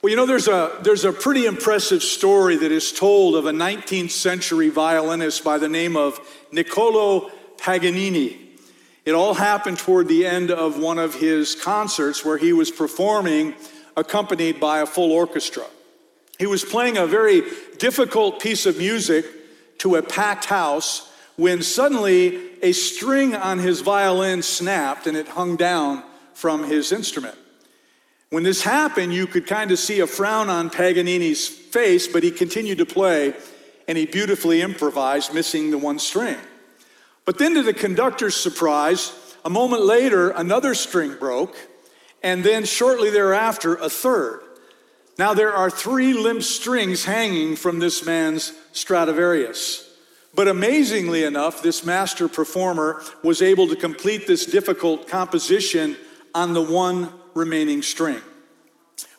Well, you know, there's a, there's a pretty impressive story that is told of a 19th century violinist by the name of Niccolo Paganini. It all happened toward the end of one of his concerts where he was performing accompanied by a full orchestra. He was playing a very difficult piece of music to a packed house when suddenly a string on his violin snapped and it hung down from his instrument. When this happened, you could kind of see a frown on Paganini's face, but he continued to play and he beautifully improvised, missing the one string. But then, to the conductor's surprise, a moment later, another string broke, and then shortly thereafter, a third. Now, there are three limp strings hanging from this man's Stradivarius. But amazingly enough, this master performer was able to complete this difficult composition on the one remaining string.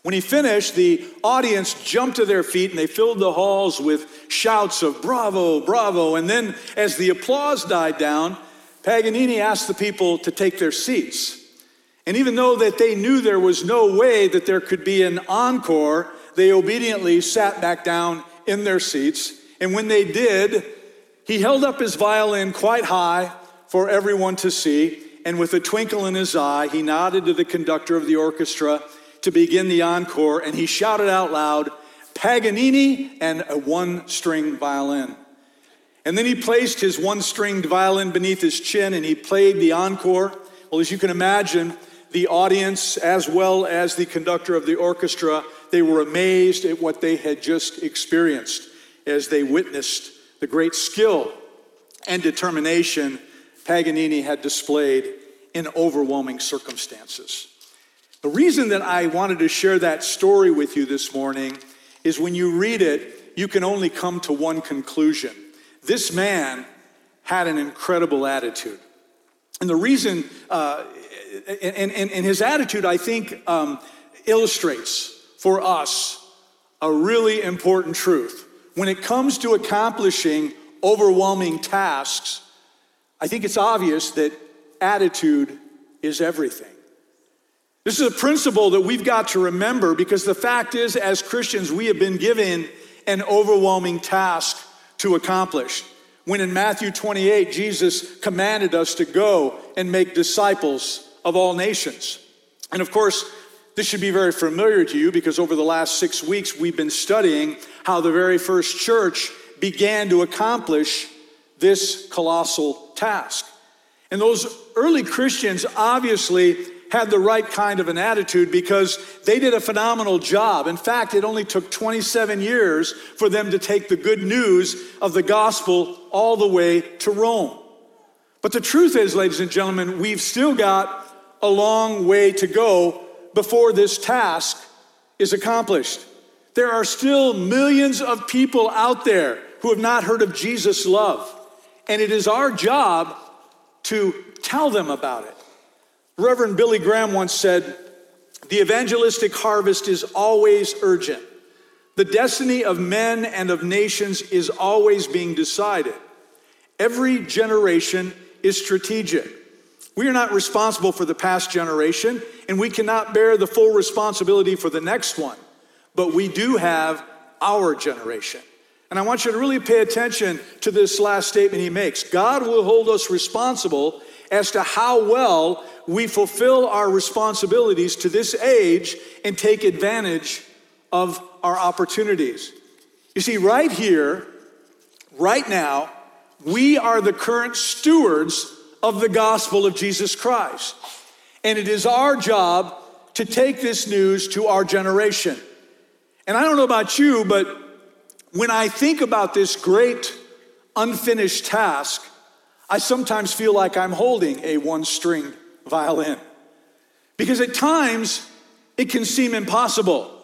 When he finished, the audience jumped to their feet and they filled the halls with shouts of bravo, bravo. And then, as the applause died down, Paganini asked the people to take their seats. And even though that they knew there was no way that there could be an encore, they obediently sat back down in their seats. And when they did, he held up his violin quite high for everyone to see and with a twinkle in his eye, he nodded to the conductor of the orchestra to begin the encore, and he shouted out loud, Paganini and a one string violin. And then he placed his one stringed violin beneath his chin and he played the encore. Well, as you can imagine, the audience, as well as the conductor of the orchestra, they were amazed at what they had just experienced as they witnessed the great skill and determination Paganini had displayed in overwhelming circumstances. The reason that I wanted to share that story with you this morning is when you read it, you can only come to one conclusion. This man had an incredible attitude. And the reason, uh, and, and, and, his attitude, I think, um, illustrates for us a really important truth. When it comes to accomplishing overwhelming tasks, I think it's obvious that attitude is everything. This is a principle that we've got to remember because the fact is, as Christians, we have been given an overwhelming task to accomplish. When in Matthew 28, Jesus commanded us to go and make disciples of all nations. And of course, this should be very familiar to you because over the last six weeks, we've been studying how the very first church began to accomplish this colossal task. And those early Christians obviously had the right kind of an attitude because they did a phenomenal job. In fact, it only took 27 years for them to take the good news of the gospel all the way to Rome. But the truth is, ladies and gentlemen, we've still got a long way to go before this task is accomplished. There are still millions of people out there who have not heard of Jesus' love. And it is our job to tell them about it. Reverend Billy Graham once said, The evangelistic harvest is always urgent. The destiny of men and of nations is always being decided. Every generation is strategic. We are not responsible for the past generation, and we cannot bear the full responsibility for the next one, but we do have our generation. And I want you to really pay attention to this last statement he makes. God will hold us responsible as to how well we fulfill our responsibilities to this age and take advantage of our opportunities. You see, right here, right now, we are the current stewards of the gospel of Jesus Christ. And it is our job to take this news to our generation. And I don't know about you, but when I think about this great unfinished task, I sometimes feel like I'm holding a one stringed violin. Because at times it can seem impossible.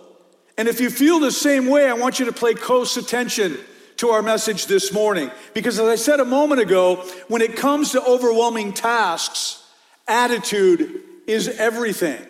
And if you feel the same way, I want you to pay close attention to our message this morning. Because as I said a moment ago, when it comes to overwhelming tasks, attitude is everything.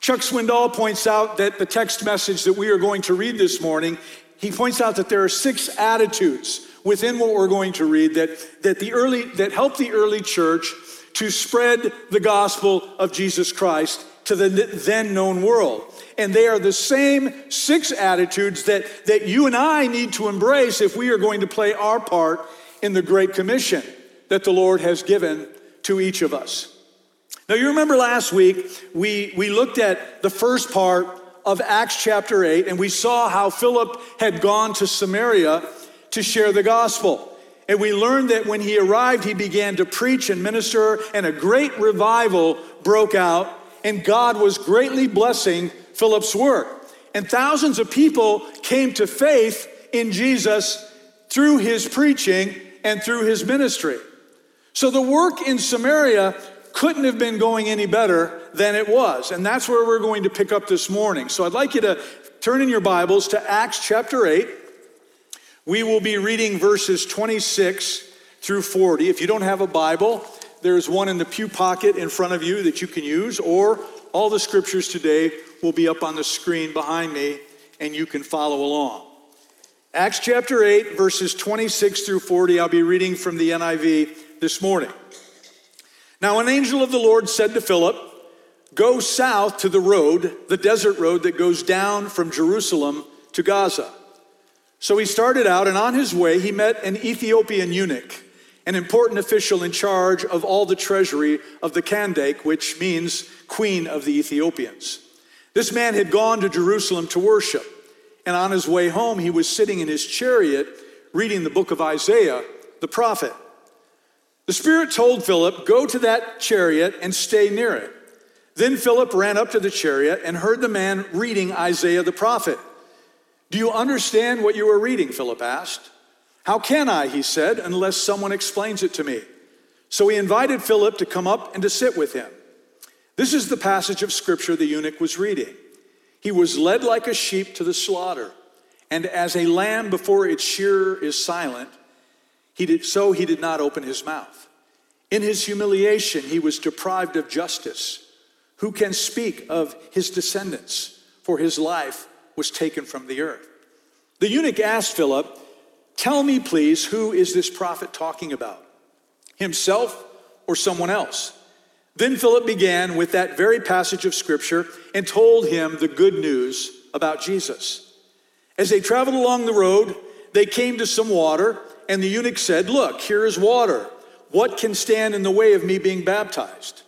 Chuck Swindoll points out that the text message that we are going to read this morning he points out that there are six attitudes within what we're going to read that, that, the early, that help the early church to spread the gospel of Jesus Christ to the then known world. And they are the same six attitudes that, that you and I need to embrace if we are going to play our part in the Great Commission that the Lord has given to each of us. Now, you remember last week, we, we looked at the first part of Acts chapter 8, and we saw how Philip had gone to Samaria to share the gospel. And we learned that when he arrived, he began to preach and minister, and a great revival broke out, and God was greatly blessing Philip's work. And thousands of people came to faith in Jesus through his preaching and through his ministry. So the work in Samaria couldn't have been going any better than it was. And that's where we're going to pick up this morning. So I'd like you to turn in your Bibles to Acts chapter 8. We will be reading verses 26 through 40. If you don't have a Bible, there's one in the pew pocket in front of you that you can use, or all the scriptures today will be up on the screen behind me and you can follow along. Acts chapter 8, verses 26 through 40. I'll be reading from the NIV this morning. Now, an angel of the Lord said to Philip, Go south to the road, the desert road that goes down from Jerusalem to Gaza. So he started out, and on his way, he met an Ethiopian eunuch, an important official in charge of all the treasury of the Kandake, which means queen of the Ethiopians. This man had gone to Jerusalem to worship, and on his way home, he was sitting in his chariot reading the book of Isaiah, the prophet. The Spirit told Philip, Go to that chariot and stay near it. Then Philip ran up to the chariot and heard the man reading Isaiah the prophet. Do you understand what you are reading? Philip asked. How can I, he said, unless someone explains it to me? So he invited Philip to come up and to sit with him. This is the passage of scripture the eunuch was reading. He was led like a sheep to the slaughter, and as a lamb before its shearer is silent, he did, so he did not open his mouth. In his humiliation, he was deprived of justice. Who can speak of his descendants? For his life was taken from the earth. The eunuch asked Philip, Tell me, please, who is this prophet talking about? Himself or someone else? Then Philip began with that very passage of scripture and told him the good news about Jesus. As they traveled along the road, they came to some water and the eunuch said, Look, here is water. What can stand in the way of me being baptized?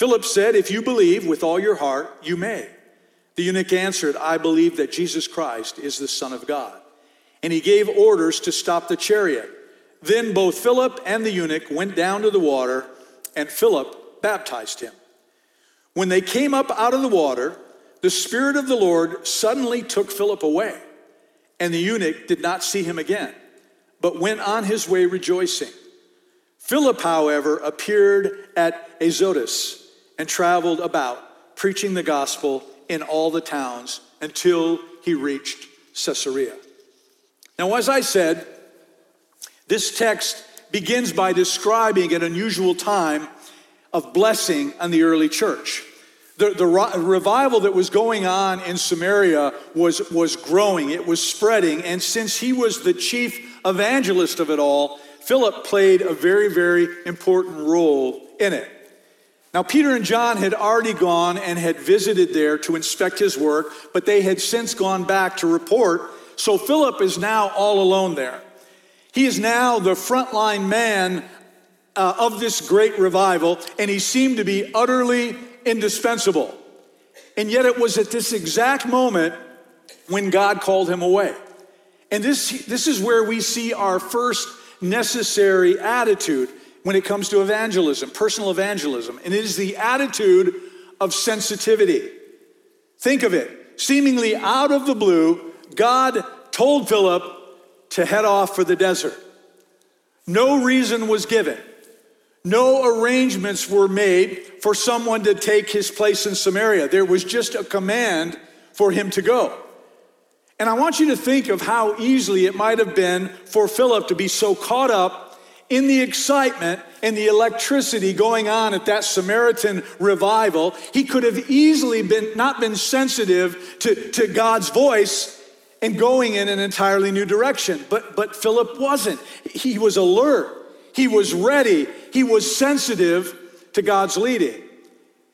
Philip said, If you believe with all your heart, you may. The eunuch answered, I believe that Jesus Christ is the Son of God. And he gave orders to stop the chariot. Then both Philip and the eunuch went down to the water, and Philip baptized him. When they came up out of the water, the Spirit of the Lord suddenly took Philip away, and the eunuch did not see him again but went on his way rejoicing. Philip, however, appeared at Azotus and traveled about, preaching the gospel in all the towns until he reached Caesarea. Now, as I said, this text begins by describing an unusual time of blessing on the early church. The, the revival that was going on in Samaria was, was growing, it was spreading, and since he was the chief evangelist of it all, Philip played a very, very important role in it. Now, Peter and John had already gone and had visited there to inspect his work, but they had since gone back to report. So Philip is now all alone there. He is now the frontline man uh, of this great revival, and he seemed to be utterly indispensable. And yet, it was at this exact moment when God called him away. And this, this is where we see our first necessary attitude when it comes to evangelism, personal evangelism. And it is the attitude of sensitivity. Think of it. Seemingly out of the blue, God told Philip to head off for the desert. No reason was given. No arrangements were made for someone to take his place in Samaria. There was just a command for him to go. And I want you to think of how easily it might have been for Philip to be so caught up in the excitement and the electricity going on at that Samaritan revival. He could have easily been not been sensitive to, to God's voice and going in an entirely new direction. But but Philip wasn't. He was alert. He was ready. He was sensitive to God's leading.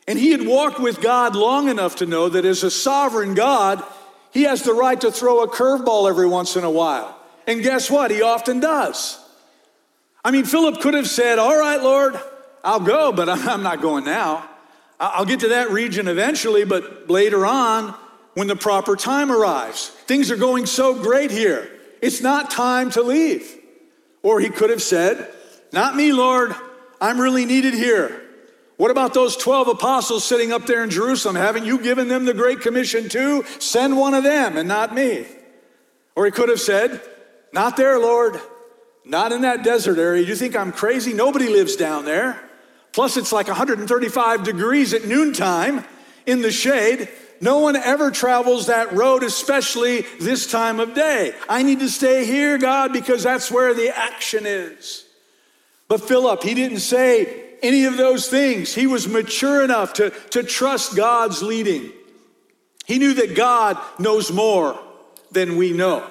And he had walked with God long enough to know that as a sovereign God, he has the right to throw a curveball every once in a while. And guess what? He often does. I mean, Philip could have said, All right, Lord, I'll go, but I'm not going now. I'll get to that region eventually, but later on, when the proper time arrives. Things are going so great here. It's not time to leave. Or he could have said, Not me, Lord. I'm really needed here. What about those 12 apostles sitting up there in Jerusalem? Haven't you given them the Great Commission too? Send one of them and not me. Or he could have said, Not there, Lord. Not in that desert area. You think I'm crazy? Nobody lives down there. Plus, it's like 135 degrees at noontime in the shade. No one ever travels that road, especially this time of day. I need to stay here, God, because that's where the action is. But Philip, he didn't say any of those things. He was mature enough to, to trust God's leading. He knew that God knows more than we know.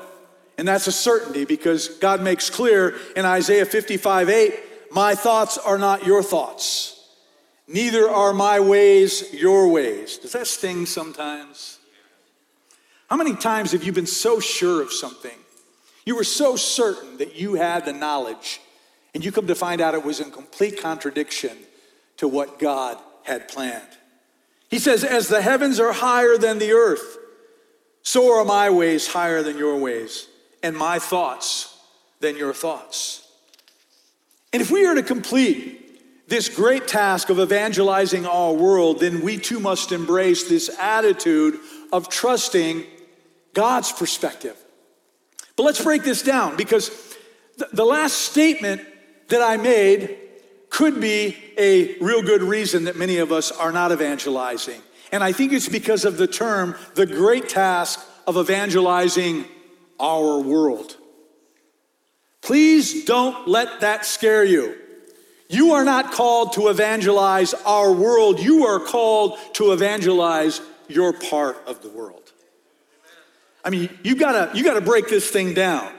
And that's a certainty because God makes clear in Isaiah 55 8, my thoughts are not your thoughts, neither are my ways your ways. Does that sting sometimes? How many times have you been so sure of something? You were so certain that you had the knowledge, and you come to find out it was in complete contradiction to what God had planned. He says, As the heavens are higher than the earth, so are my ways higher than your ways and my thoughts than your thoughts. And if we are to complete this great task of evangelizing our world, then we too must embrace this attitude of trusting God's perspective. But let's break this down because the last statement that I made could be a real good reason that many of us are not evangelizing. And I think it's because of the term, the great task of evangelizing our world. Please don't let that scare you. You are not called to evangelize our world, you are called to evangelize your part of the world. I mean, you gotta, you gotta break this thing down.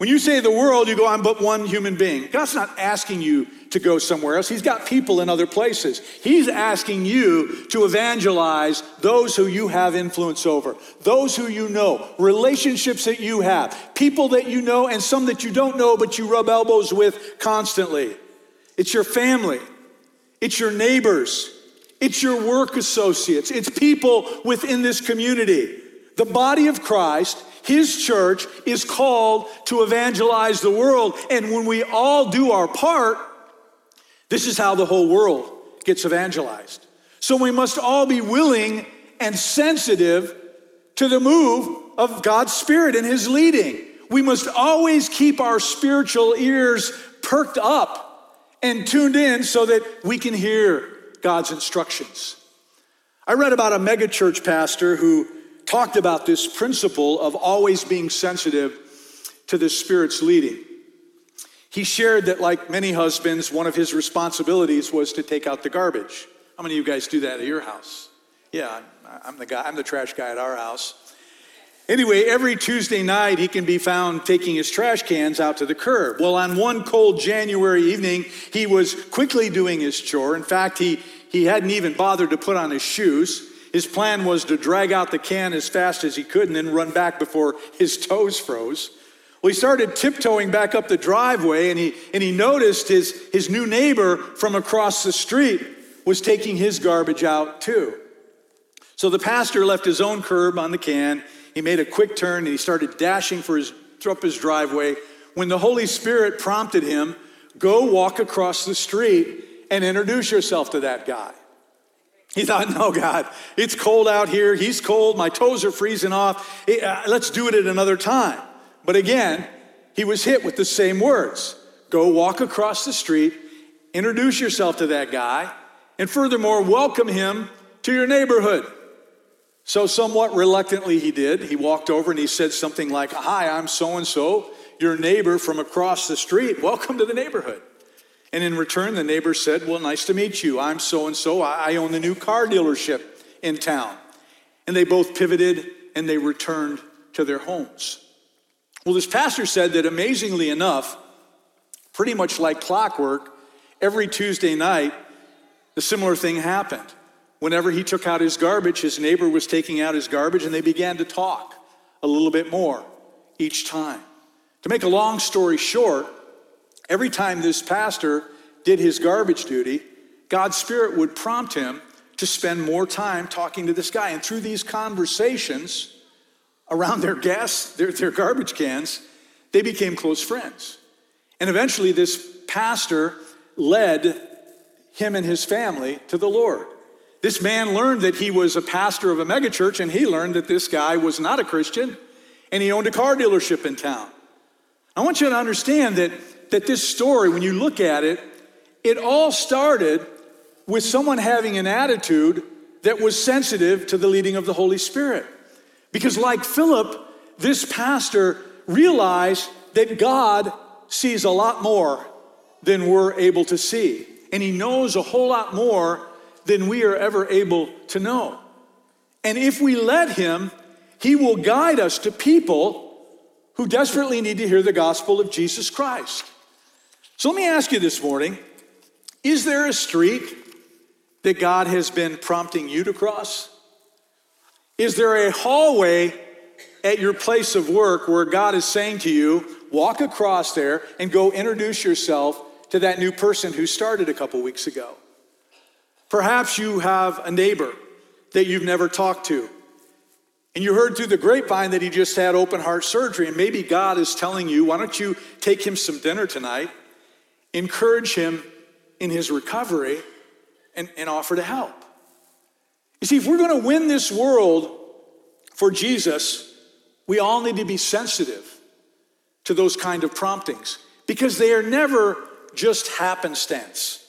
When you say the world, you go, I'm but one human being. God's not asking you to go somewhere else. He's got people in other places. He's asking you to evangelize those who you have influence over, those who you know, relationships that you have, people that you know, and some that you don't know, but you rub elbows with constantly. It's your family, it's your neighbors, it's your work associates, it's people within this community. The body of Christ his church is called to evangelize the world. And when we all do our part, this is how the whole world gets evangelized. So we must all be willing and sensitive to the move of God's Spirit and His leading. We must always keep our spiritual ears perked up and tuned in so that we can hear God's instructions. I read about a megachurch pastor who talked about this principle of always being sensitive to the Spirit's leading. He shared that, like many husbands, one of his responsibilities was to take out the garbage. How many of you guys do that at your house? Yeah, I'm the guy, I'm the trash guy at our house. Anyway, every Tuesday night, he can be found taking his trash cans out to the curb. Well, on one cold January evening, he was quickly doing his chore. In fact, he, he hadn't even bothered to put on his shoes. His plan was to drag out the can as fast as he could and then run back before his toes froze. Well, he started tiptoeing back up the driveway and he, and he noticed his, his new neighbor from across the street was taking his garbage out too. So the pastor left his own curb on the can. He made a quick turn and he started dashing for his, up his driveway when the Holy Spirit prompted him, go walk across the street and introduce yourself to that guy. He thought, no, God, it's cold out here. He's cold. My toes are freezing off. Uh, let's do it at another time. But again, he was hit with the same words go walk across the street, introduce yourself to that guy, and furthermore, welcome him to your neighborhood. So, somewhat reluctantly, he did. He walked over and he said something like, Hi, I'm so and so, your neighbor from across the street. Welcome to the neighborhood. And in return, the neighbor said, Well, nice to meet you. I'm so and so. I own the new car dealership in town. And they both pivoted and they returned to their homes. Well, this pastor said that amazingly enough, pretty much like clockwork, every Tuesday night, the similar thing happened. whenever he took out his garbage, his neighbor was taking out his garbage, and they began to talk a little bit more each time. To make a long story short, every time this pastor did his garbage duty, God's Spirit would prompt him to spend more time talking to this guy. And through these conversations around their gas, their, their garbage cans, they became close friends. And eventually, this pastor led him and his family to the Lord. This man learned that he was a pastor of a megachurch, and he learned that this guy was not a Christian, and he owned a car dealership in town. I want you to understand that, that this story, when you look at it, it all started with someone having an attitude that was sensitive to the leading of the Holy Spirit. Because, like Philip, this pastor realized that God sees a lot more than we're able to see. And he knows a whole lot more than we are ever able to know. And if we let him, he will guide us to people who desperately need to hear the gospel of Jesus Christ. So let me ask you this morning is there a street that God has been prompting you to cross? Is there a hallway at your place of work where God is saying to you, walk across there and go introduce yourself to that new person who started a couple weeks ago? Perhaps you have a neighbor that you've never talked to. And you heard through the grapevine that he just had open heart surgery, and maybe God is telling you, why don't you take him some dinner tonight, encourage him in his recovery, and, and offer to help. You see, if we're going to win this world for Jesus, we all need to be sensitive to those kind of promptings because they are never just happenstance.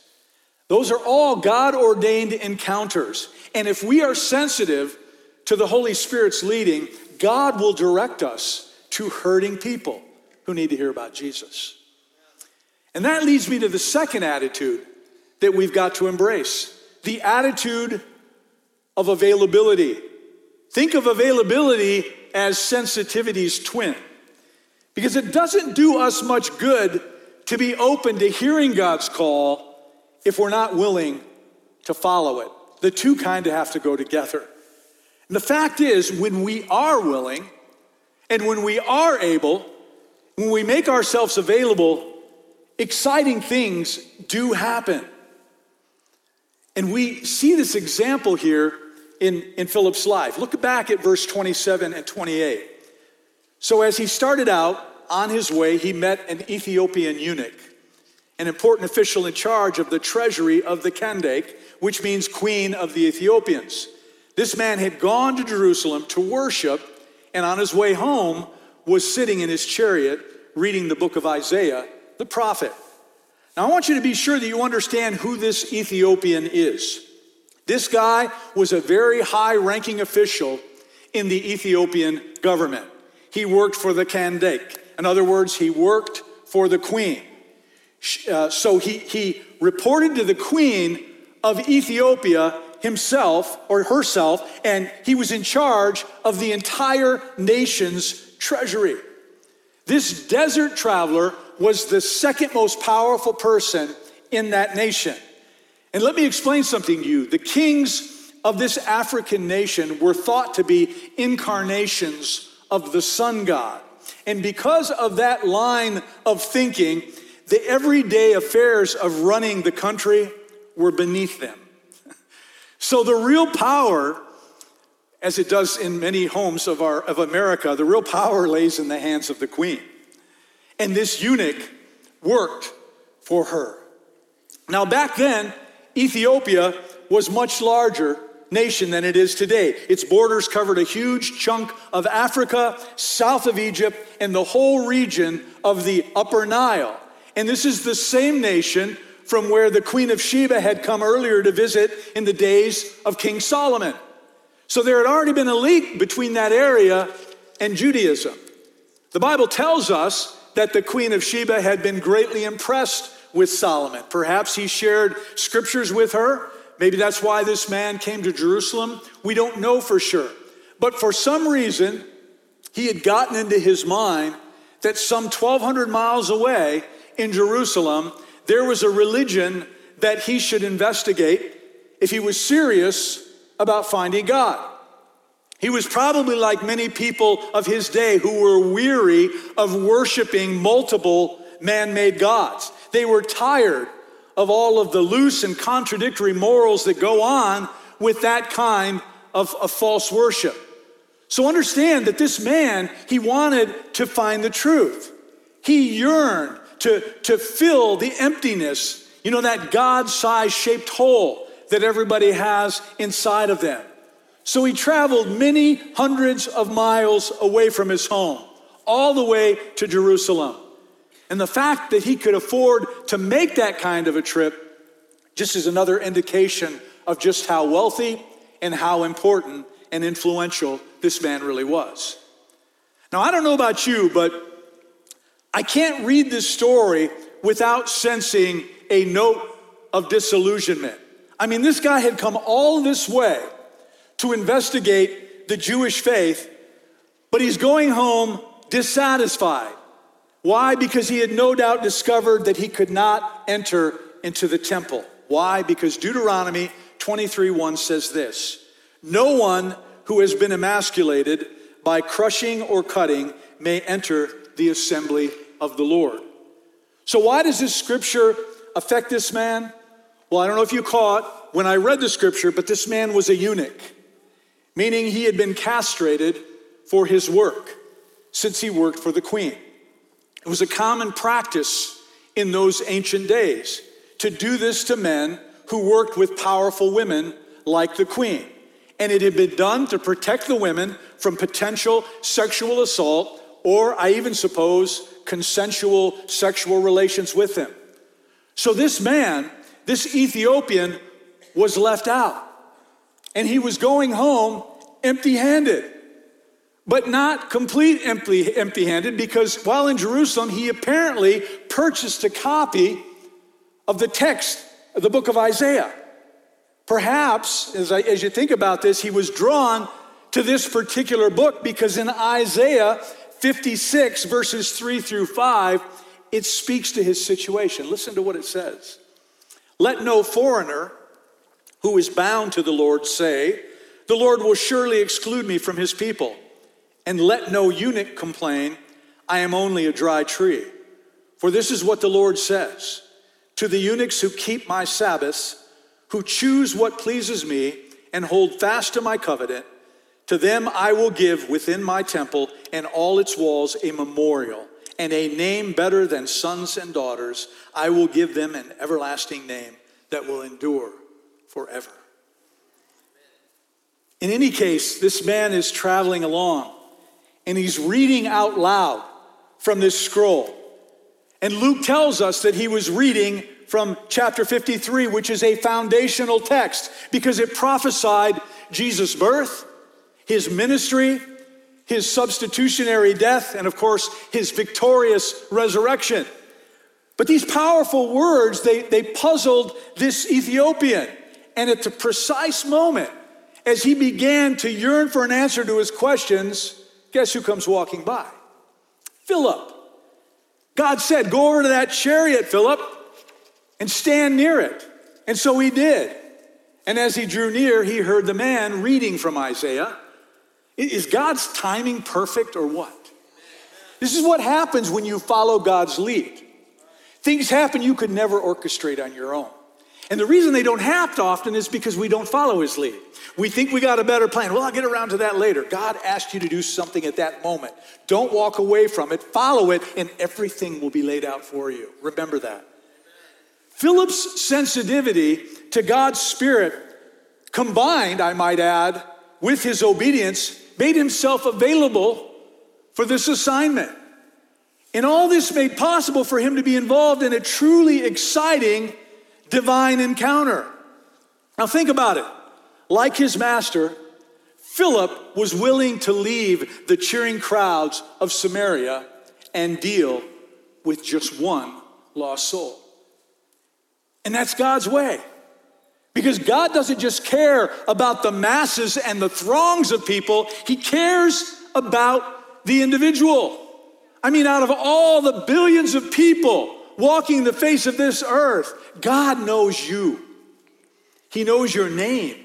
Those are all God ordained encounters. And if we are sensitive to the Holy Spirit's leading, God will direct us to hurting people who need to hear about Jesus. And that leads me to the second attitude that we've got to embrace the attitude of availability. Think of availability as sensitivity's twin. Because it doesn't do us much good to be open to hearing God's call if we're not willing to follow it. The two kind of have to go together. And the fact is, when we are willing and when we are able, when we make ourselves available, exciting things do happen. And we see this example here in, in Philip's life. Look back at verse 27 and 28. So, as he started out on his way, he met an Ethiopian eunuch, an important official in charge of the treasury of the Kandake, which means queen of the Ethiopians. This man had gone to Jerusalem to worship, and on his way home was sitting in his chariot reading the book of Isaiah, the prophet. Now, I want you to be sure that you understand who this Ethiopian is. This guy was a very high ranking official in the Ethiopian government. He worked for the Kandake. In other words, he worked for the queen. Uh, so he, he reported to the queen of Ethiopia himself or herself, and he was in charge of the entire nation's treasury. This desert traveler was the second most powerful person in that nation. And let me explain something to you. The kings of this African nation were thought to be incarnations of the sun god. And because of that line of thinking, the everyday affairs of running the country were beneath them. So the real power, as it does in many homes of, our, of America, the real power lays in the hands of the queen. And this eunuch worked for her. Now, back then, Ethiopia was much larger nation than it is today. Its borders covered a huge chunk of Africa, south of Egypt, and the whole region of the Upper Nile. And this is the same nation from where the Queen of Sheba had come earlier to visit in the days of King Solomon. So there had already been a link between that area and Judaism. The Bible tells us that the Queen of Sheba had been greatly impressed with Solomon. Perhaps he shared scriptures with her. Maybe that's why this man came to Jerusalem. We don't know for sure. But for some reason, he had gotten into his mind that some 1,200 miles away in Jerusalem, there was a religion that he should investigate if he was serious about finding God. He was probably like many people of his day who were weary of worshiping multiple man made gods. They were tired of all of the loose and contradictory morals that go on with that kind of, of false worship. So understand that this man, he wanted to find the truth. He yearned to, to fill the emptiness, you know, that God sized shaped hole that everybody has inside of them. So he traveled many hundreds of miles away from his home, all the way to Jerusalem. And the fact that he could afford to make that kind of a trip just is another indication of just how wealthy and how important and influential this man really was. Now, I don't know about you, but I can't read this story without sensing a note of disillusionment. I mean, this guy had come all this way to investigate the Jewish faith, but he's going home dissatisfied. Why? Because he had no doubt discovered that he could not enter into the temple. Why? Because Deuteronomy 23:1 says this: No one who has been emasculated by crushing or cutting may enter the assembly of the Lord. So why does this scripture affect this man? Well, I don't know if you caught when I read the scripture, but this man was a eunuch meaning he had been castrated for his work since he worked for the queen. It was a common practice in those ancient days to do this to men who worked with powerful women like the queen. And it had been done to protect the women from potential sexual assault or, I even suppose, consensual sexual relations with them. So this man, this Ethiopian, was left out and he was going home empty handed. But not complete empty, empty handed because while in Jerusalem, he apparently purchased a copy of the text of the book of Isaiah. Perhaps, as, I, as you think about this, he was drawn to this particular book because in Isaiah 56, verses 3 through 5, it speaks to his situation. Listen to what it says Let no foreigner who is bound to the Lord say, The Lord will surely exclude me from his people. And let no eunuch complain, I am only a dry tree. For this is what the Lord says To the eunuchs who keep my Sabbaths, who choose what pleases me, and hold fast to my covenant, to them I will give within my temple and all its walls a memorial and a name better than sons and daughters. I will give them an everlasting name that will endure forever. In any case, this man is traveling along and he's reading out loud from this scroll. And Luke tells us that he was reading from chapter 53, which is a foundational text because it prophesied Jesus' birth, his ministry, his substitutionary death, and of course, his victorious resurrection. But these powerful words, they, they puzzled this Ethiopian. And at the precise moment, as he began to yearn for an answer to his questions, guess who comes walking by? Philip. God said, Go over to that chariot, Philip, and stand near it. And so he did. And as he drew near, he heard the man reading from Isaiah. Is God's timing perfect or what? This is what happens when you follow God's lead. Things happen you could never orchestrate on your own. And the reason they don't happen often is because we don't follow his lead. We think we got a better plan. Well, I'll get around to that later. God asked you to do something at that moment. Don't walk away from it, follow it, and everything will be laid out for you. Remember that. Philip's sensitivity to God's Spirit, combined, I might add, with his obedience, made himself available for this assignment. And all this made possible for him to be involved in a truly exciting divine encounter. Now, think about it. Like his master, Philip was willing to leave the cheering crowds of Samaria and deal with just one lost soul. And that's God's way. Because God doesn't just care about the masses and the throngs of people, He cares about the individual. I mean, out of all the billions of people walking the face of this earth, God knows you. He knows your name.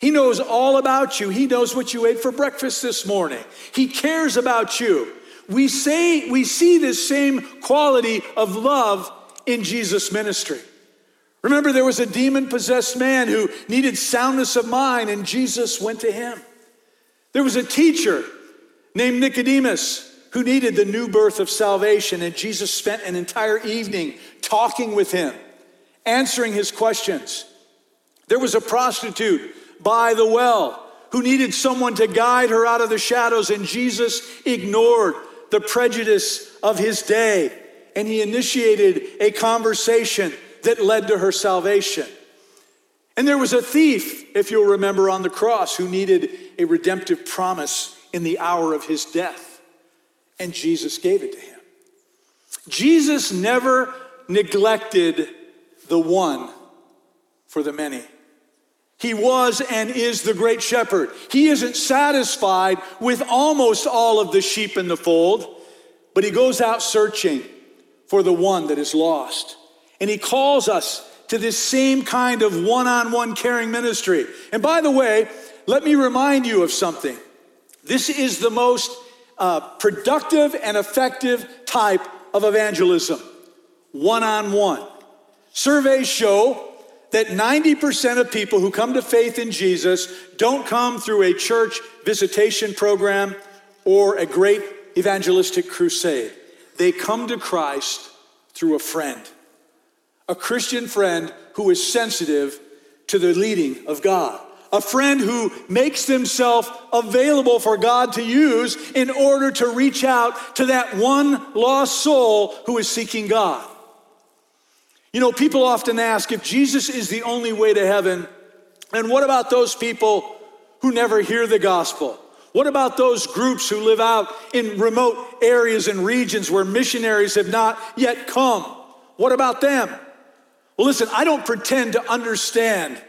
He knows all about you. He knows what you ate for breakfast this morning. He cares about you. We say we see this same quality of love in Jesus' ministry. Remember, there was a demon possessed man who needed soundness of mind, and Jesus went to him. There was a teacher named Nicodemus who needed the new birth of salvation, and Jesus spent an entire evening talking with him, answering his questions. There was a prostitute by the well who needed someone to guide her out of the shadows, and Jesus ignored the prejudice of his day and he initiated a conversation that led to her salvation. And there was a thief, if you'll remember, on the cross who needed a redemptive promise in the hour of his death. And Jesus gave it to him. Jesus never neglected the one for the many. He was and is the great shepherd. He isn't satisfied with almost all of the sheep in the fold, but he goes out searching for the one that is lost. And he calls us to this same kind of one on one caring ministry. And by the way, let me remind you of something. This is the most uh, productive and effective type of evangelism one on one. Surveys show that 90% of people who come to faith in Jesus don't come through a church visitation program or a great evangelistic crusade. They come to Christ through a friend, a Christian friend who is sensitive to the leading of God, a friend who makes himself available for God to use in order to reach out to that one lost soul who is seeking God. You know, people often ask if Jesus is the only way to heaven, and what about those people who never hear the gospel? What about those groups who live out in remote areas and regions where missionaries have not yet come? What about them? Well, listen, I don't pretend to understand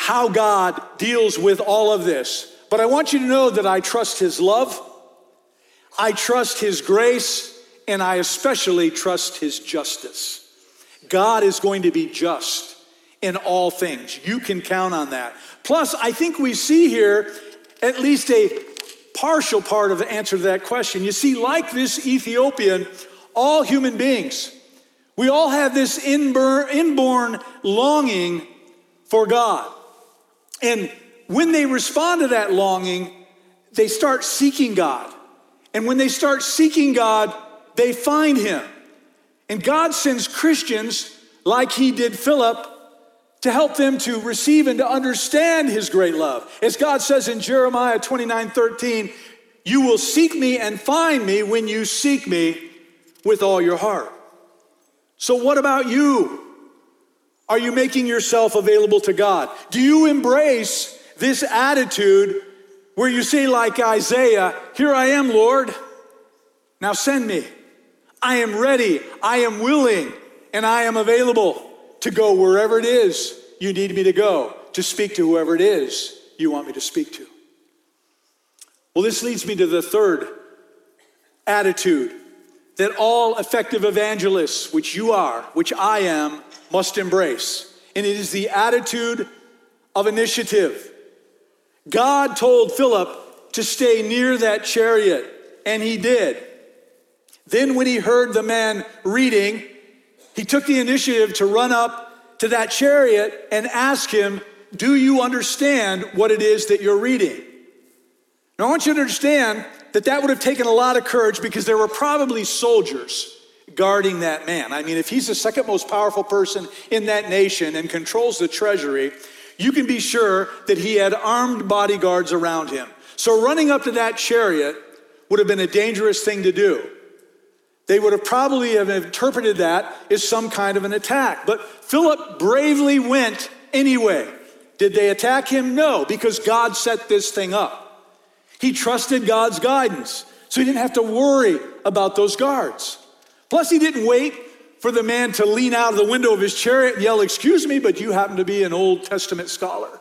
how God deals with all of this, but I want you to know that I trust His love, I trust His grace, and I especially trust His justice. God is going to be just in all things. You can count on that. Plus, I think we see here at least a partial part of the answer to that question. You see, like this Ethiopian, all human beings, we all have this inborn longing for God. And when they respond to that longing, they start seeking God. And when they start seeking God, they find Him. And God sends Christians, like He did Philip, to help them to receive and to understand his great love. As God says in Jeremiah 29 13, you will seek me and find me when you seek me with all your heart. So, what about you? Are you making yourself available to God? Do you embrace this attitude where you say, like Isaiah, Here I am, Lord, now send me. I am ready, I am willing, and I am available to go wherever it is you need me to go, to speak to whoever it is you want me to speak to. Well, this leads me to the third attitude that all effective evangelists, which you are, which I am, must embrace. And it is the attitude of initiative. God told Philip to stay near that chariot, and he did. Then, when he heard the man reading, he took the initiative to run up to that chariot and ask him, Do you understand what it is that you're reading? Now, I want you to understand that that would have taken a lot of courage because there were probably soldiers guarding that man. I mean, if he's the second most powerful person in that nation and controls the treasury, you can be sure that he had armed bodyguards around him. So, running up to that chariot would have been a dangerous thing to do. They would have probably have interpreted that as some kind of an attack. But Philip bravely went anyway. Did they attack him? No, because God set this thing up. He trusted God's guidance, so he didn't have to worry about those guards. Plus, he didn't wait for the man to lean out of the window of his chariot and yell, Excuse me, but you happen to be an Old Testament scholar.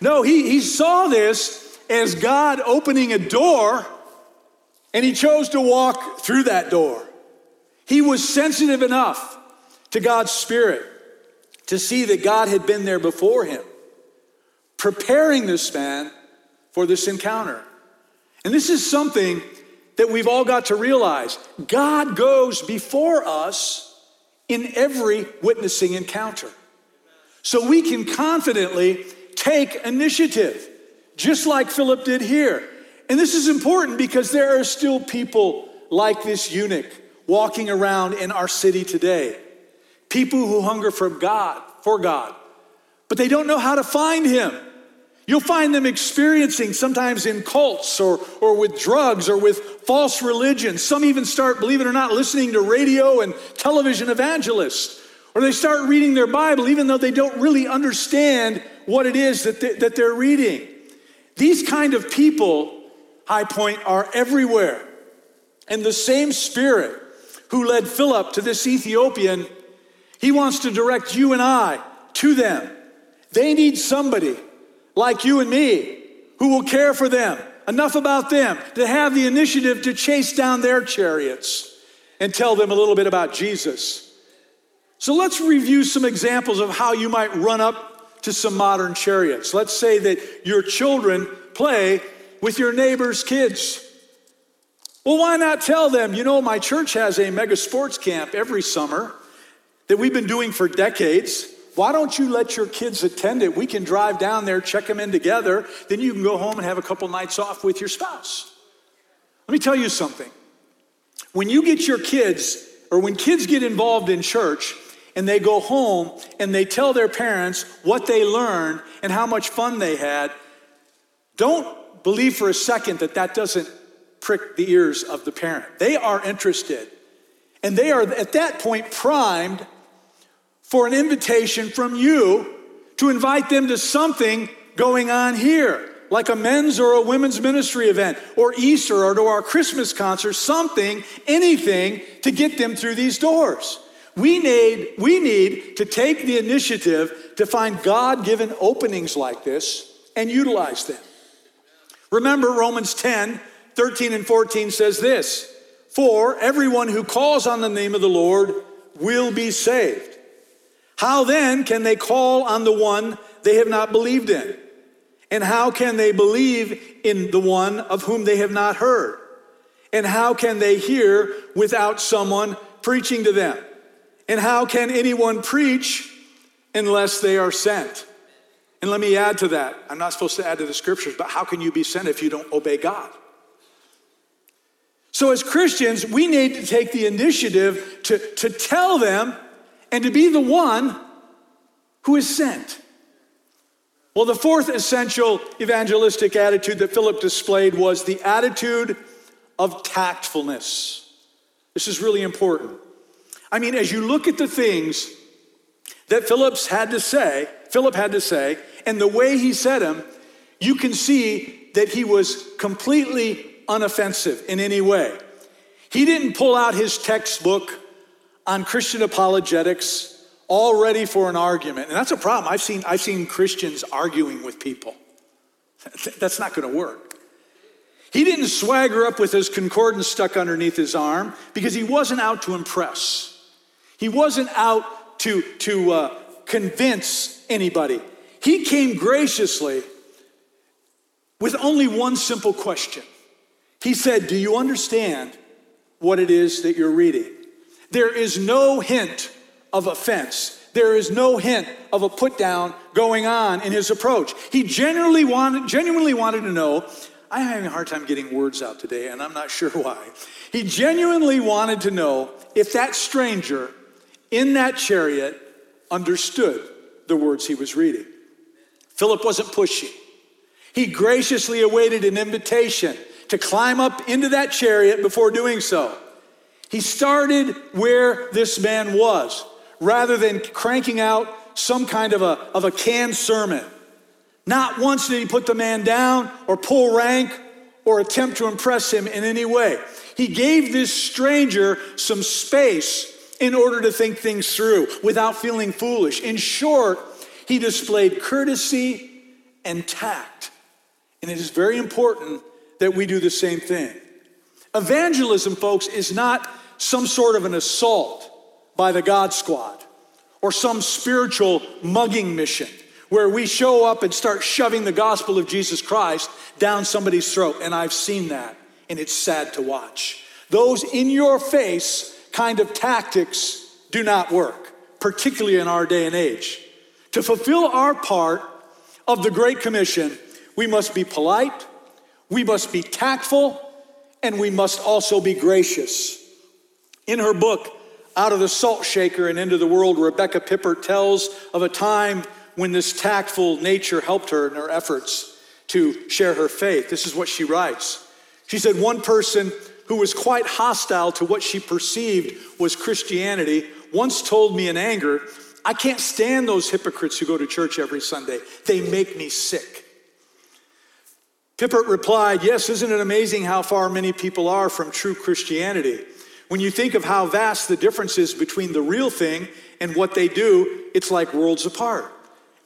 No, he, he saw this as God opening a door and he chose to walk through that door. He was sensitive enough to God's Spirit to see that God had been there before him, preparing this man for this encounter. And this is something that we've all got to realize. God goes before us in every witnessing encounter. So we can confidently take initiative, just like Philip did here. And this is important because there are still people like this eunuch walking around in our city today. People who hunger for God, for God, but they don't know how to find him. You'll find them experiencing sometimes in cults or, or with drugs or with false religions. Some even start, believe it or not, listening to radio and television evangelists. Or they start reading their Bible even though they don't really understand what it is that, they, that they're reading. These kind of people, High Point, are everywhere. And the same spirit who led Philip to this Ethiopian, he wants to direct you and I to them. They need somebody like you and me who will care for them, enough about them to have the initiative to chase down their chariots and tell them a little bit about Jesus. So let's review some examples of how you might run up to some modern chariots. Let's say that your children play with your neighbor's kids. Well, why not tell them, you know, my church has a mega sports camp every summer that we've been doing for decades. Why don't you let your kids attend it? We can drive down there, check them in together, then you can go home and have a couple nights off with your spouse. Let me tell you something. When you get your kids, or when kids get involved in church, and they go home and they tell their parents what they learned and how much fun they had, don't believe for a second that that doesn't prick the ears of the parent. They are interested. And they are at that point primed for an invitation from you to invite them to something going on here, like a men's or a women's ministry event, or Easter, or to our Christmas concert, something, anything to get them through these doors. We need, we need to take the initiative to find God given openings like this and utilize them. Remember, Romans 10 13 and 14 says this For everyone who calls on the name of the Lord will be saved. How then can they call on the one they have not believed in? And how can they believe in the one of whom they have not heard? And how can they hear without someone preaching to them? And how can anyone preach unless they are sent? And let me add to that. I'm not supposed to add to the scriptures, but how can you be sent if you don't obey God? So, as Christians, we need to take the initiative to, to tell them and to be the one who is sent. Well, the fourth essential evangelistic attitude that Philip displayed was the attitude of tactfulness. This is really important. I mean, as you look at the things that Philip's had to say, Philip had to say, and the way he said them, you can see that he was completely unoffensive in any way. He didn't pull out his textbook on Christian apologetics, all ready for an argument. And that's a problem. I've seen, I've seen Christians arguing with people. That's not going to work. He didn't swagger up with his concordance stuck underneath his arm because he wasn't out to impress. He wasn't out to, to uh, convince anybody. He came graciously with only one simple question. He said, Do you understand what it is that you're reading? There is no hint of offense. There is no hint of a put down going on in his approach. He genuinely wanted, genuinely wanted to know. I'm having a hard time getting words out today, and I'm not sure why. He genuinely wanted to know if that stranger in that chariot understood the words he was reading. Philip wasn't pushy. He graciously awaited an invitation to climb up into that chariot before doing so. He started where this man was rather than cranking out some kind of a, of a canned sermon. Not once did he put the man down or pull rank or attempt to impress him in any way. He gave this stranger some space in order to think things through without feeling foolish. In short, he displayed courtesy and tact. And it is very important that we do the same thing. Evangelism, folks, is not some sort of an assault by the God squad or some spiritual mugging mission where we show up and start shoving the gospel of Jesus Christ down somebody's throat. And I've seen that, and it's sad to watch. Those in your face kind of tactics do not work, particularly in our day and age. To fulfill our part of the Great Commission, we must be polite, we must be tactful, and we must also be gracious. In her book, Out of the Salt Shaker and Into the World, Rebecca Pippert tells of a time when this tactful nature helped her in her efforts to share her faith. This is what she writes. She said, One person who was quite hostile to what she perceived was Christianity once told me in anger, I can't stand those hypocrites who go to church every Sunday. They make me sick. Pippert replied, Yes, isn't it amazing how far many people are from true Christianity? When you think of how vast the difference is between the real thing and what they do, it's like worlds apart.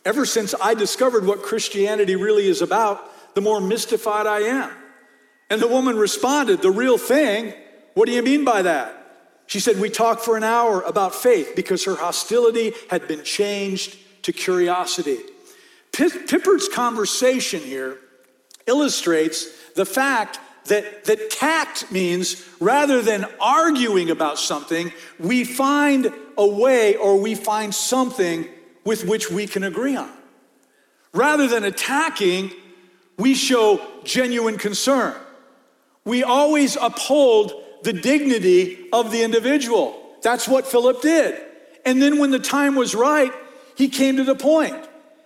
Ever since I discovered what Christianity really is about, the more mystified I am. And the woman responded, The real thing? What do you mean by that? She said, We talked for an hour about faith because her hostility had been changed to curiosity. Pippert's conversation here illustrates the fact that, that tact means rather than arguing about something, we find a way or we find something with which we can agree on. Rather than attacking, we show genuine concern. We always uphold the dignity of the individual. That's what Philip did. And then when the time was right, he came to the point.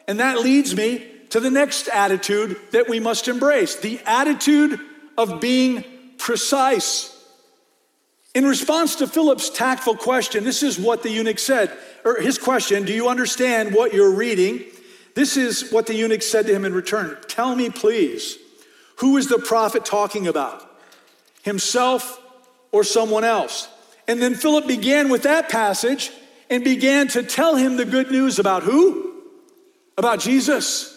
And that leads me to the next attitude that we must embrace the attitude of being precise. In response to Philip's tactful question, this is what the eunuch said, or his question, Do you understand what you're reading? This is what the eunuch said to him in return Tell me, please, who is the prophet talking about? Himself or someone else? And then Philip began with that passage and began to tell him the good news about who? About Jesus.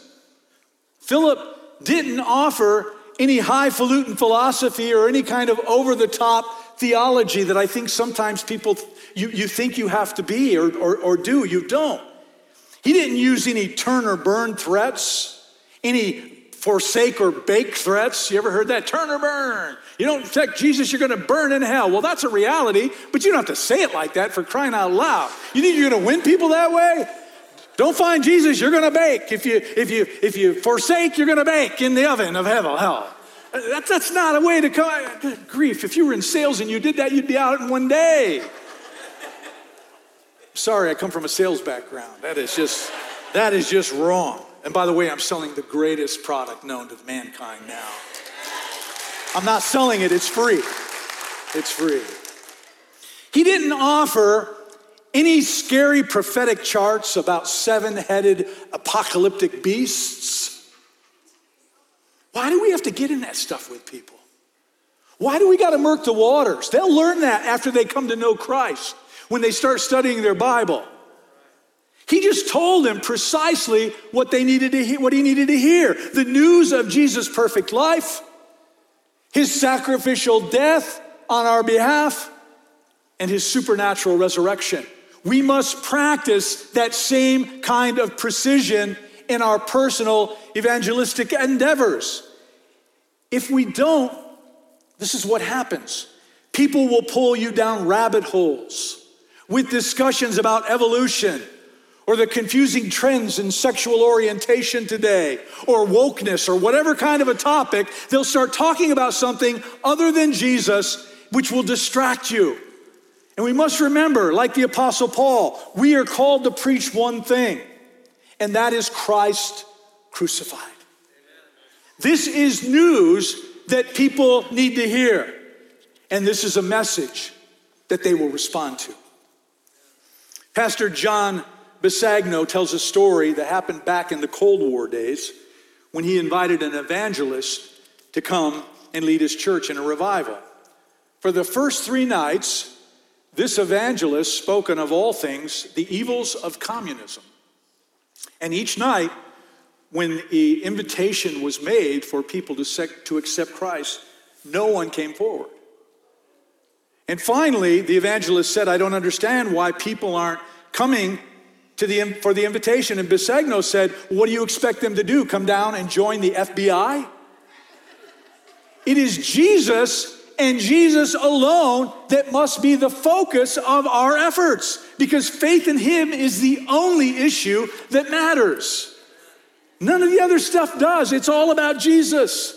Philip didn't offer any highfalutin philosophy or any kind of over the top theology that I think sometimes people, you, you think you have to be or, or, or do. You don't. He didn't use any turn or burn threats, any forsake or bake threats. You ever heard that? Turn or burn. You don't protect Jesus, you're going to burn in hell. Well, that's a reality, but you don't have to say it like that for crying out loud. You think you're going to win people that way? Don't find Jesus, you're going to bake. If you, if, you, if you forsake, you're going to bake in the oven of hell. hell. Uh, that, that's not a way to come. Grief. If you were in sales and you did that, you'd be out in one day. Sorry, I come from a sales background. That is just, that is just wrong. And by the way, I'm selling the greatest product known to mankind now. I'm not selling it, it's free. It's free. He didn't offer any scary prophetic charts about seven headed apocalyptic beasts? Why do we have to get in that stuff with people? Why do we got to murk the waters? They'll learn that after they come to know Christ, when they start studying their Bible. He just told them precisely what they needed to hear, what he needed to hear. The news of Jesus' perfect life, his sacrificial death on our behalf, and his supernatural resurrection. We must practice that same kind of precision in our personal evangelistic endeavors. If we don't, this is what happens. People will pull you down rabbit holes with discussions about evolution or the confusing trends in sexual orientation today or wokeness or whatever kind of a topic. They'll start talking about something other than Jesus, which will distract you. And we must remember, like the Apostle Paul, we are called to preach one thing, and that is Christ crucified. This is news that people need to hear, and this is a message that they will respond to. Pastor John Bisagno tells a story that happened back in the Cold War days when he invited an evangelist to come and lead his church in a revival. For the first three nights, this evangelist spoken of all things the evils of communism. And each night, when the invitation was made for people to, sec- to accept Christ, no one came forward. And finally, the evangelist said, I don't understand why people aren't coming to the, for the invitation. And Bisagno said, What do you expect them to do? Come down and join the FBI? It is Jesus and Jesus alone that must be the focus of our efforts because faith in Him is the only issue that matters. None of the other stuff does. It's all about Jesus.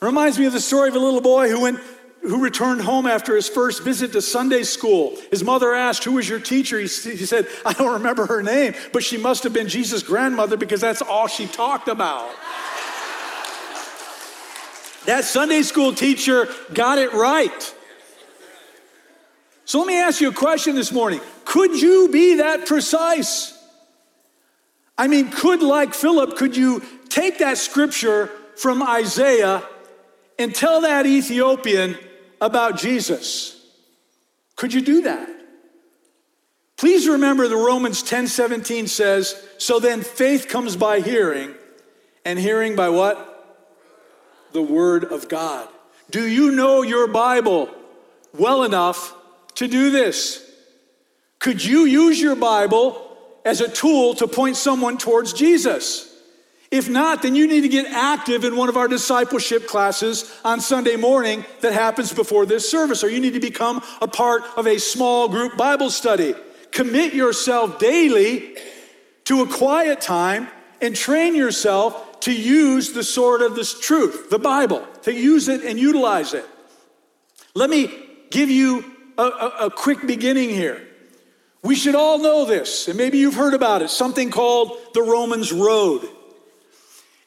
It reminds me of the story of a little boy who went who returned home after his first visit to Sunday school. His mother asked, Who was your teacher? He, he said, I don't remember her name, but she must have been Jesus' grandmother because that's all she talked about. That Sunday school teacher got it right. So let me ask you a question this morning. Could you be that precise? I mean, could, like Philip, could you take that scripture from Isaiah and tell that Ethiopian about Jesus? Could you do that? Please remember the Romans 10 17 says, So then faith comes by hearing, and hearing by what? The Word of God. Do you know your Bible well enough to do this? Could you use your Bible as a tool to point someone towards Jesus? If not, then you need to get active in one of our discipleship classes on Sunday morning that happens before this service, or you need to become a part of a small group Bible study. Commit yourself daily to a quiet time and train yourself to use the sword of this truth, the Bible, to use it and utilize it. Let me give you a, a, a quick beginning here. We should all know this, and maybe you've heard about it, something called the Romans Road.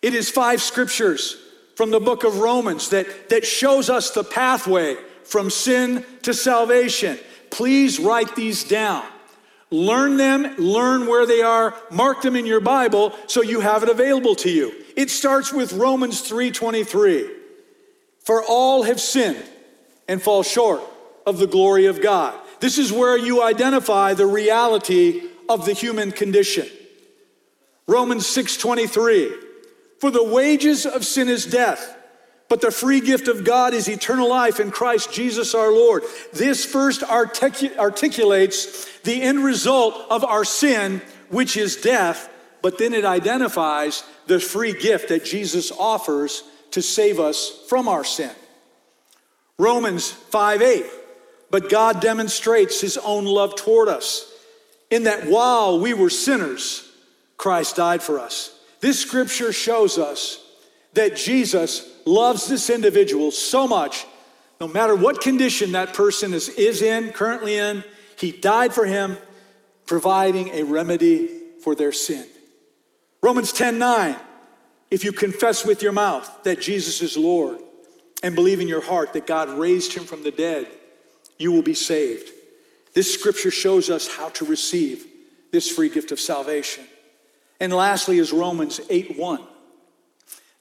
It is five scriptures from the book of Romans that, that shows us the pathway from sin to salvation. Please write these down. Learn them, learn where they are, mark them in your Bible so you have it available to you. It starts with Romans 3:23. For all have sinned and fall short of the glory of God. This is where you identify the reality of the human condition. Romans 6:23. For the wages of sin is death, but the free gift of God is eternal life in Christ Jesus our Lord. This first articu- articulates the end result of our sin, which is death, but then it identifies the free gift that Jesus offers to save us from our sin. Romans 5 8. But God demonstrates his own love toward us in that while we were sinners, Christ died for us. This scripture shows us that Jesus loves this individual so much, no matter what condition that person is, is in, currently in, he died for him, providing a remedy for their sin. Romans 10 9. If you confess with your mouth that Jesus is Lord and believe in your heart that God raised him from the dead, you will be saved. This scripture shows us how to receive this free gift of salvation. And lastly is Romans 8 1.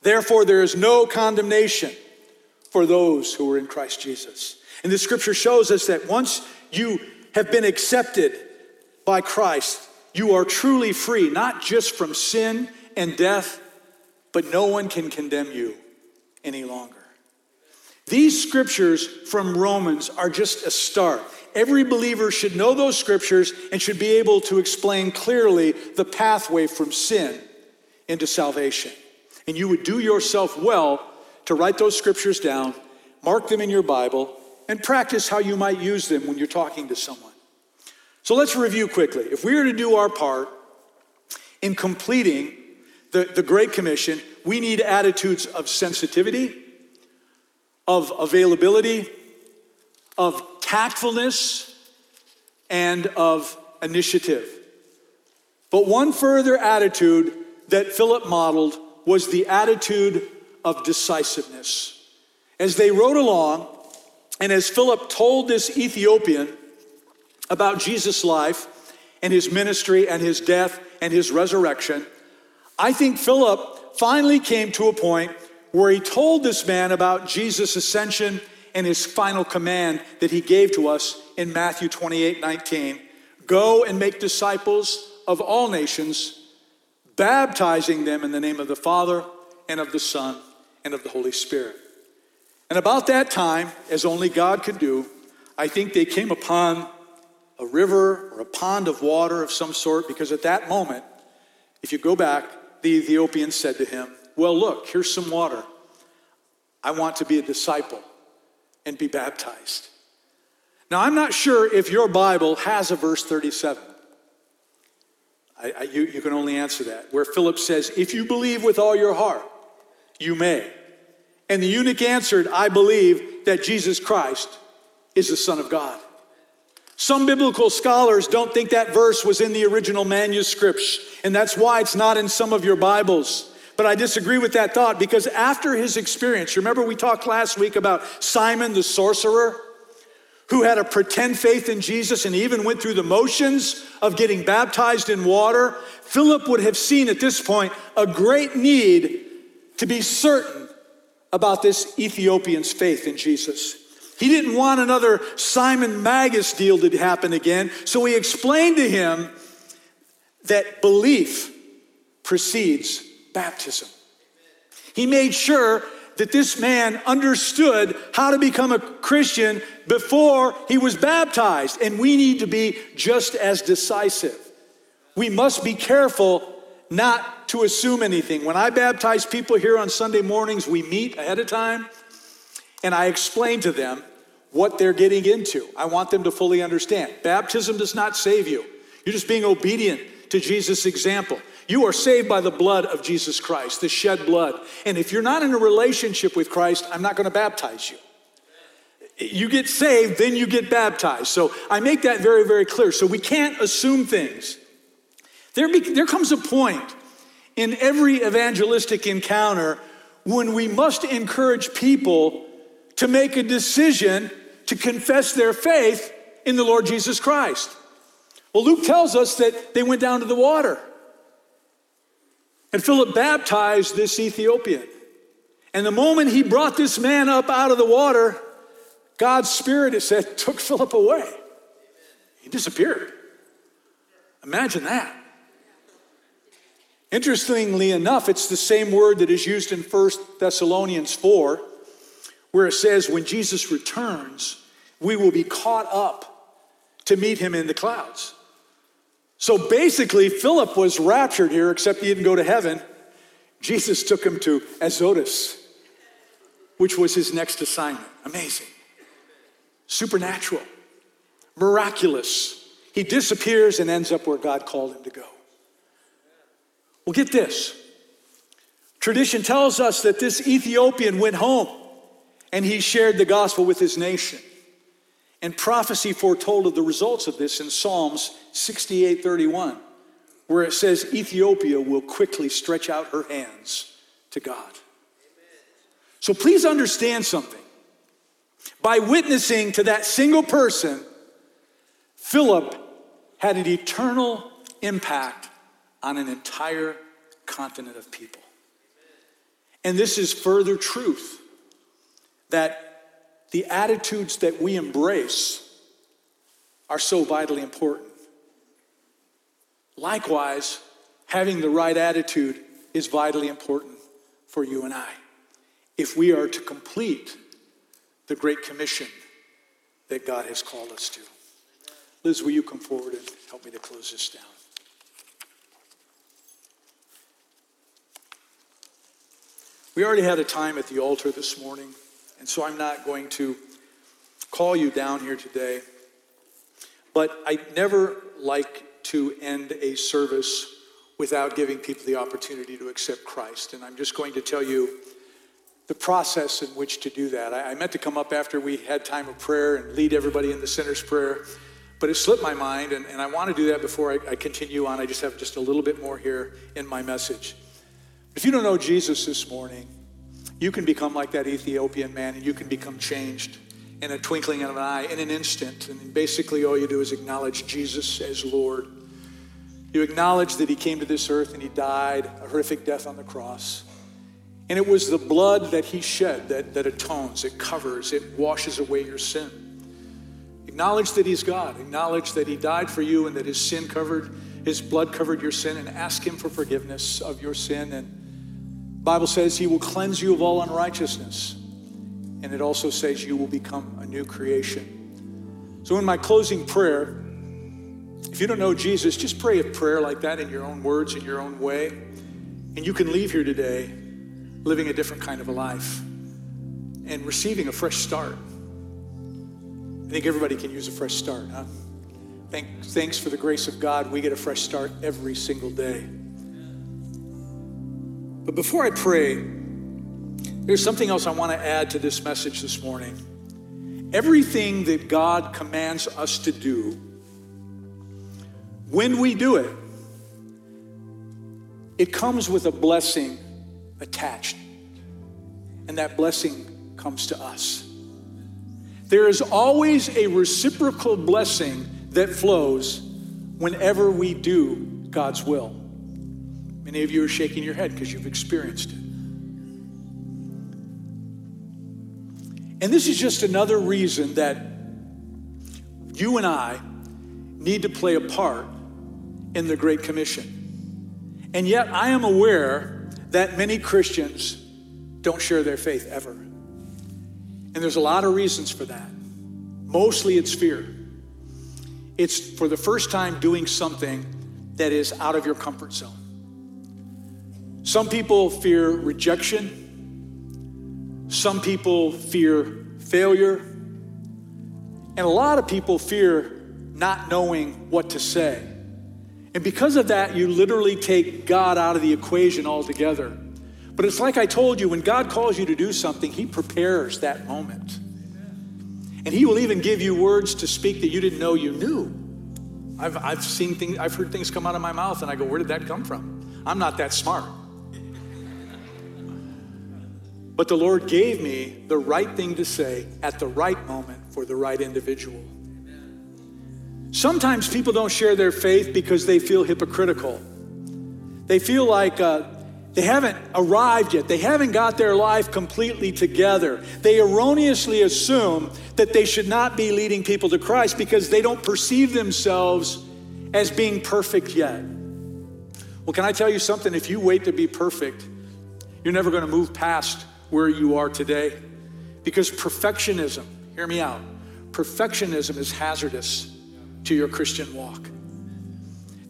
Therefore, there is no condemnation for those who are in Christ Jesus. And the scripture shows us that once you have been accepted by Christ, you are truly free, not just from sin and death, but no one can condemn you any longer. These scriptures from Romans are just a start. Every believer should know those scriptures and should be able to explain clearly the pathway from sin into salvation. And you would do yourself well to write those scriptures down, mark them in your Bible, and practice how you might use them when you're talking to someone. So let's review quickly. If we are to do our part in completing the, the Great Commission, we need attitudes of sensitivity, of availability, of tactfulness, and of initiative. But one further attitude that Philip modeled was the attitude of decisiveness. As they rode along, and as Philip told this Ethiopian about Jesus' life and his ministry and his death and his resurrection, I think Philip finally came to a point where he told this man about Jesus' ascension and his final command that he gave to us in Matthew 28 19. Go and make disciples of all nations, baptizing them in the name of the Father and of the Son and of the Holy Spirit. And about that time, as only God could do, I think they came upon a river or a pond of water of some sort, because at that moment, if you go back, the Ethiopian said to him, Well, look, here's some water. I want to be a disciple and be baptized. Now, I'm not sure if your Bible has a verse 37. I, I, you, you can only answer that, where Philip says, If you believe with all your heart, you may. And the eunuch answered, I believe that Jesus Christ is the Son of God. Some biblical scholars don't think that verse was in the original manuscripts, and that's why it's not in some of your Bibles. But I disagree with that thought because after his experience, remember we talked last week about Simon the sorcerer? who had a pretend faith in Jesus and even went through the motions of getting baptized in water, Philip would have seen at this point a great need to be certain about this Ethiopian's faith in Jesus. He didn't want another Simon Magus deal to happen again, so he explained to him that belief precedes baptism. He made sure that this man understood how to become a Christian before he was baptized. And we need to be just as decisive. We must be careful not to assume anything. When I baptize people here on Sunday mornings, we meet ahead of time and I explain to them what they're getting into. I want them to fully understand. Baptism does not save you, you're just being obedient to Jesus' example. You are saved by the blood of Jesus Christ, the shed blood. And if you're not in a relationship with Christ, I'm not going to baptize you. You get saved, then you get baptized. So I make that very, very clear. So we can't assume things. There, be, there comes a point in every evangelistic encounter when we must encourage people to make a decision to confess their faith in the Lord Jesus Christ. Well, Luke tells us that they went down to the water. And Philip baptized this Ethiopian. And the moment he brought this man up out of the water, God's Spirit, it said, took Philip away. He disappeared. Imagine that. Interestingly enough, it's the same word that is used in 1 Thessalonians 4, where it says, When Jesus returns, we will be caught up to meet him in the clouds. So basically, Philip was raptured here, except he didn't go to heaven. Jesus took him to Azotus, which was his next assignment. Amazing. Supernatural, miraculous. He disappears and ends up where God called him to go. Well, get this. Tradition tells us that this Ethiopian went home and he shared the gospel with his nation. And prophecy foretold of the results of this in Psalms 68 31, where it says, Ethiopia will quickly stretch out her hands to God. So please understand something. By witnessing to that single person, Philip had an eternal impact on an entire continent of people. And this is further truth that the attitudes that we embrace are so vitally important. Likewise, having the right attitude is vitally important for you and I if we are to complete the Great Commission that God has called us to. Liz, will you come forward and help me to close this down? We already had a time at the altar this morning. And so I'm not going to call you down here today. But I never like to end a service without giving people the opportunity to accept Christ. And I'm just going to tell you the process in which to do that. I, meant to come up after we had time of prayer and lead everybody in the sinner's prayer, but it slipped my mind, and, and I want to do that before I, I continue on. I just have just a little bit more here in my message. If you don't know Jesus this morning, you can become like that Ethiopian man and you can become changed in a twinkling of an eye, in an instant. And basically, all you do is acknowledge Jesus as Lord. You acknowledge that He came to this earth and He died a horrific death on the cross. And it was the blood that He shed that, that atones, it covers, it washes away your sin. Acknowledge that He's God. Acknowledge that He died for you and that His sin covered, His blood covered your sin, and ask Him for forgiveness of your sin. And Bible says he will cleanse you of all unrighteousness. And it also says you will become a new creation. So in my closing prayer, If you don't know Jesus, just pray a prayer like that in your own words, in your own way. And you can leave here today living a different kind of a life and receiving a fresh start. I think everybody can use a fresh start, huh? Thank, thanks for the grace of God, we get a fresh start every single day. But before I pray, there's something else I want to add to this message this morning. Everything that God commands us to do, when we do it, it comes with a blessing attached. And that blessing comes to us. There is always a reciprocal blessing that flows whenever we do God's will. Many of you are shaking your head because you've experienced it. And this is just another reason that you and I need to play a part in the Great Commission. And yet, I am aware that many Christians don't share their faith ever. And there's a lot of reasons for that. Mostly it's fear. It's for the first time doing something that is out of your comfort zone. Some people fear rejection. Some people fear failure. And a lot of people fear not knowing what to say. And because of that, you literally take God out of the equation altogether. But it's like I told you when God calls you to do something, He prepares that moment. And He will even give you words to speak that you didn't know you knew. I've, I've seen things, I've heard things come out of my mouth, and I go, Where did that come from? I'm not that smart. But the Lord gave me the right thing to say at the right moment for the right individual. Sometimes people don't share their faith because they feel hypocritical. They feel like uh, they haven't arrived yet. They haven't got their life completely together. They erroneously assume that they should not be leading people to Christ because they don't perceive themselves as being perfect yet. Well, can I tell you something? If you wait to be perfect, you're never going to move past where you are today. Because perfectionism, hear me out, perfectionism is hazardous to your Christian walk.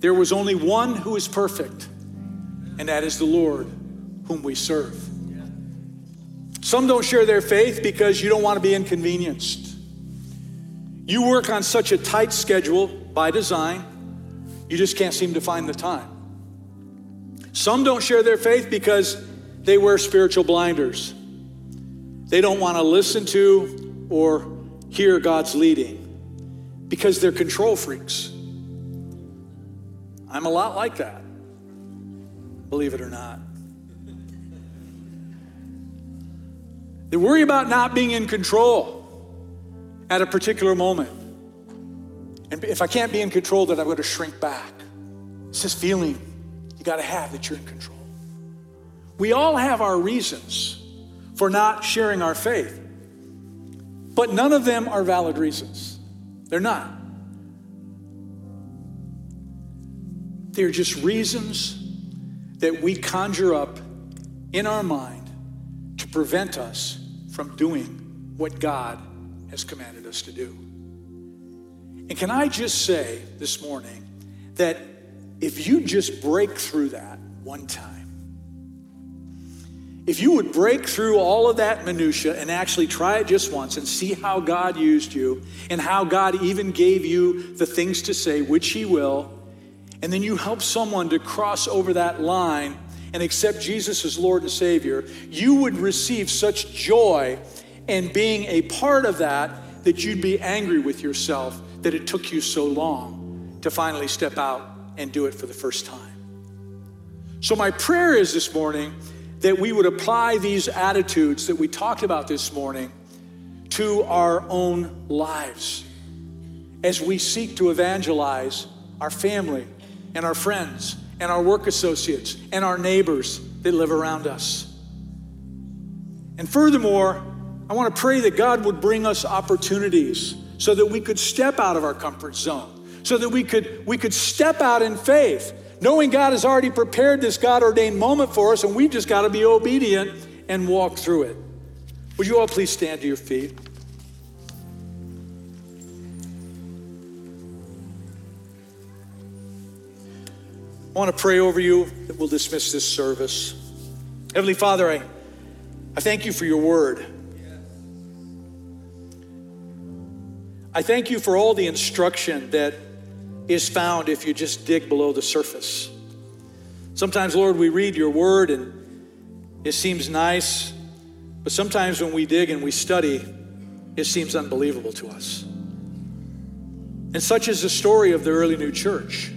There was only one who is perfect and that is the Lord whom we serve. Some don't share their faith because you don't want to be inconvenienced. You work on such a tight schedule by design, you just can't seem to find the time. Some don't share their faith because they wear spiritual blinders. They don't want to listen to or hear God's leading because they're control freaks. I'm a lot like that believe it or not. They worry about not being in control at a particular moment. And if I can't be in control, then I'm going to shrink back. It's this feeling you got to have that you're in control. We all have our reasons for not sharing our faith, but none of them are valid reasons. They're not. They're just reasons that we conjure up in our mind to prevent us from doing what God has commanded us to do. And can I just say this morning that if you just break through that one time, if you would break through all of that minutia and actually try it just once and see how God used you and how God even gave you the things to say, which He will, and then you help someone to cross over that line and accept Jesus as Lord and Savior, you would receive such joy in being a part of that that you'd be angry with yourself that it took you so long to finally step out and do it for the first time. So, my prayer is this morning that we would apply these attitudes that we talked about this morning to our own lives as we seek to evangelize our family and our friends and our work associates and our neighbors that live around us. And furthermore, I want to pray that God would bring us opportunities so that we could step out of our comfort zone, so that we could, we could step out in faith, knowing God has already prepared this God ordained moment for us, and we just got to be obedient and walk through it. Would you all please stand to your feet? I want to pray over you that we'll dismiss this service. Heavenly Father, I, I thank you for your word. I thank you for all the instruction that is found if you just dig below the surface. Sometimes, Lord, we read your word and it seems nice, but sometimes when we dig and we study, it seems unbelievable to us. And such is the story of the early new church.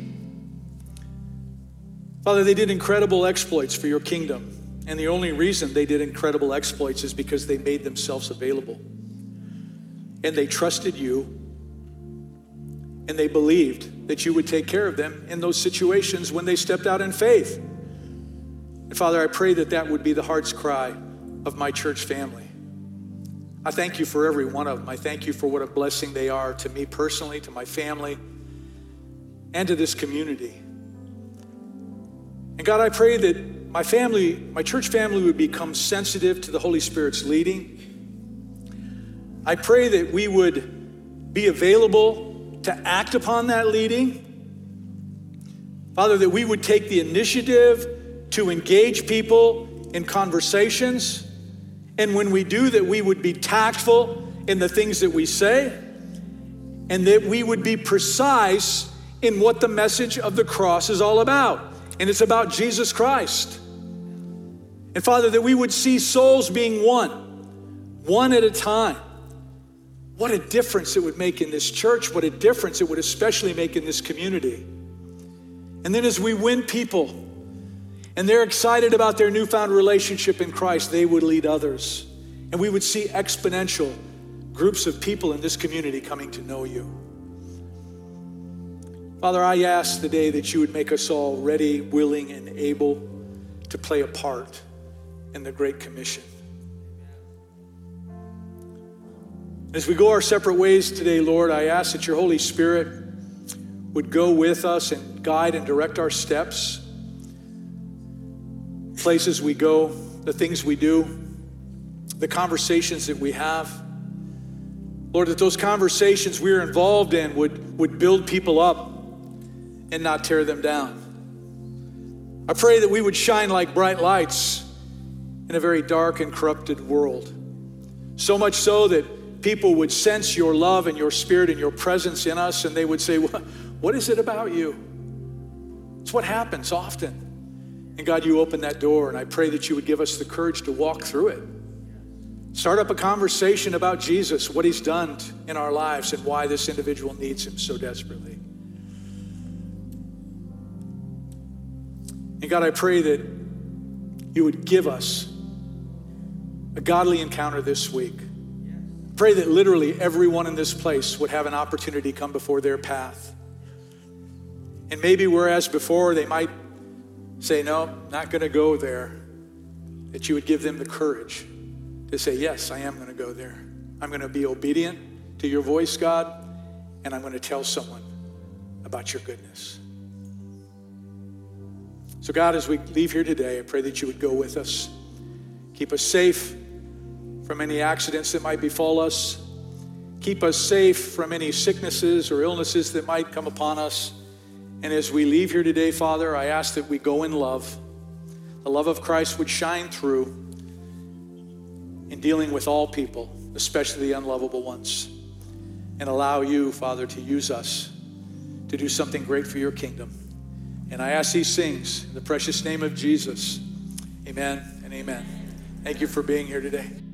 Father, they did incredible exploits for your kingdom. And the only reason they did incredible exploits is because they made themselves available. And they trusted you. And they believed that you would take care of them in those situations when they stepped out in faith. And Father, I pray that that would be the heart's cry of my church family. I thank you for every one of them. I thank you for what a blessing they are to me personally, to my family, and to this community. And God, I pray that my family, my church family, would become sensitive to the Holy Spirit's leading. I pray that we would be available to act upon that leading. Father, that we would take the initiative to engage people in conversations and when we do, that we would be tactful in the things that we say, and that we would be precise in what the message of the cross is all about. And it's about Jesus Christ. And Father, that we would see souls being won, one at a time. What a difference it would make in this church, what a difference it would especially make in this community. And then as we win people, and they're excited about their newfound relationship in Christ, they would lead others. And we would see exponential groups of people in this community coming to know you. Father, I ask today that you would make us all ready, willing, and able to play a part in the Great Commission. As we go our separate ways today, Lord, I ask that your Holy Spirit would go with us and guide and direct our steps places we go, the things we do, the conversations that we have. Lord, that those conversations we're involved in would, would build people up and not tear them down. I pray that we would shine like bright lights in a very dark and corrupted world. So much so that people would sense your love and your spirit and your presence in us, and they would say, What is it about you? It's what happens often. And God, you open that door, and I pray that you would give us the courage to walk through it. Start up a conversation about Jesus, what he's done in our lives, and why this individual needs him so desperately. And God, I pray that you would give us a godly encounter this week. Pray that literally everyone in this place would have an opportunity come before their path. And maybe whereas before they might say, No, not going to go there, that you would give them the courage to say, Yes, I am going to go there. I'm going to be obedient to your voice, God, and I'm going to tell someone about your goodness. So, God, as we leave here today, I pray that you would go with us, keep us safe from any accidents that might befall us, keep us safe from any sicknesses or illnesses that might come upon us. And as we leave here today, Father, I ask that we go in love. The love of Christ would shine through in dealing with all people, especially the unlovable ones, and allow you, Father, to use us to do something great for your kingdom. And I ask these things in the precious name of Jesus. Amen and amen. Thank you for being here today.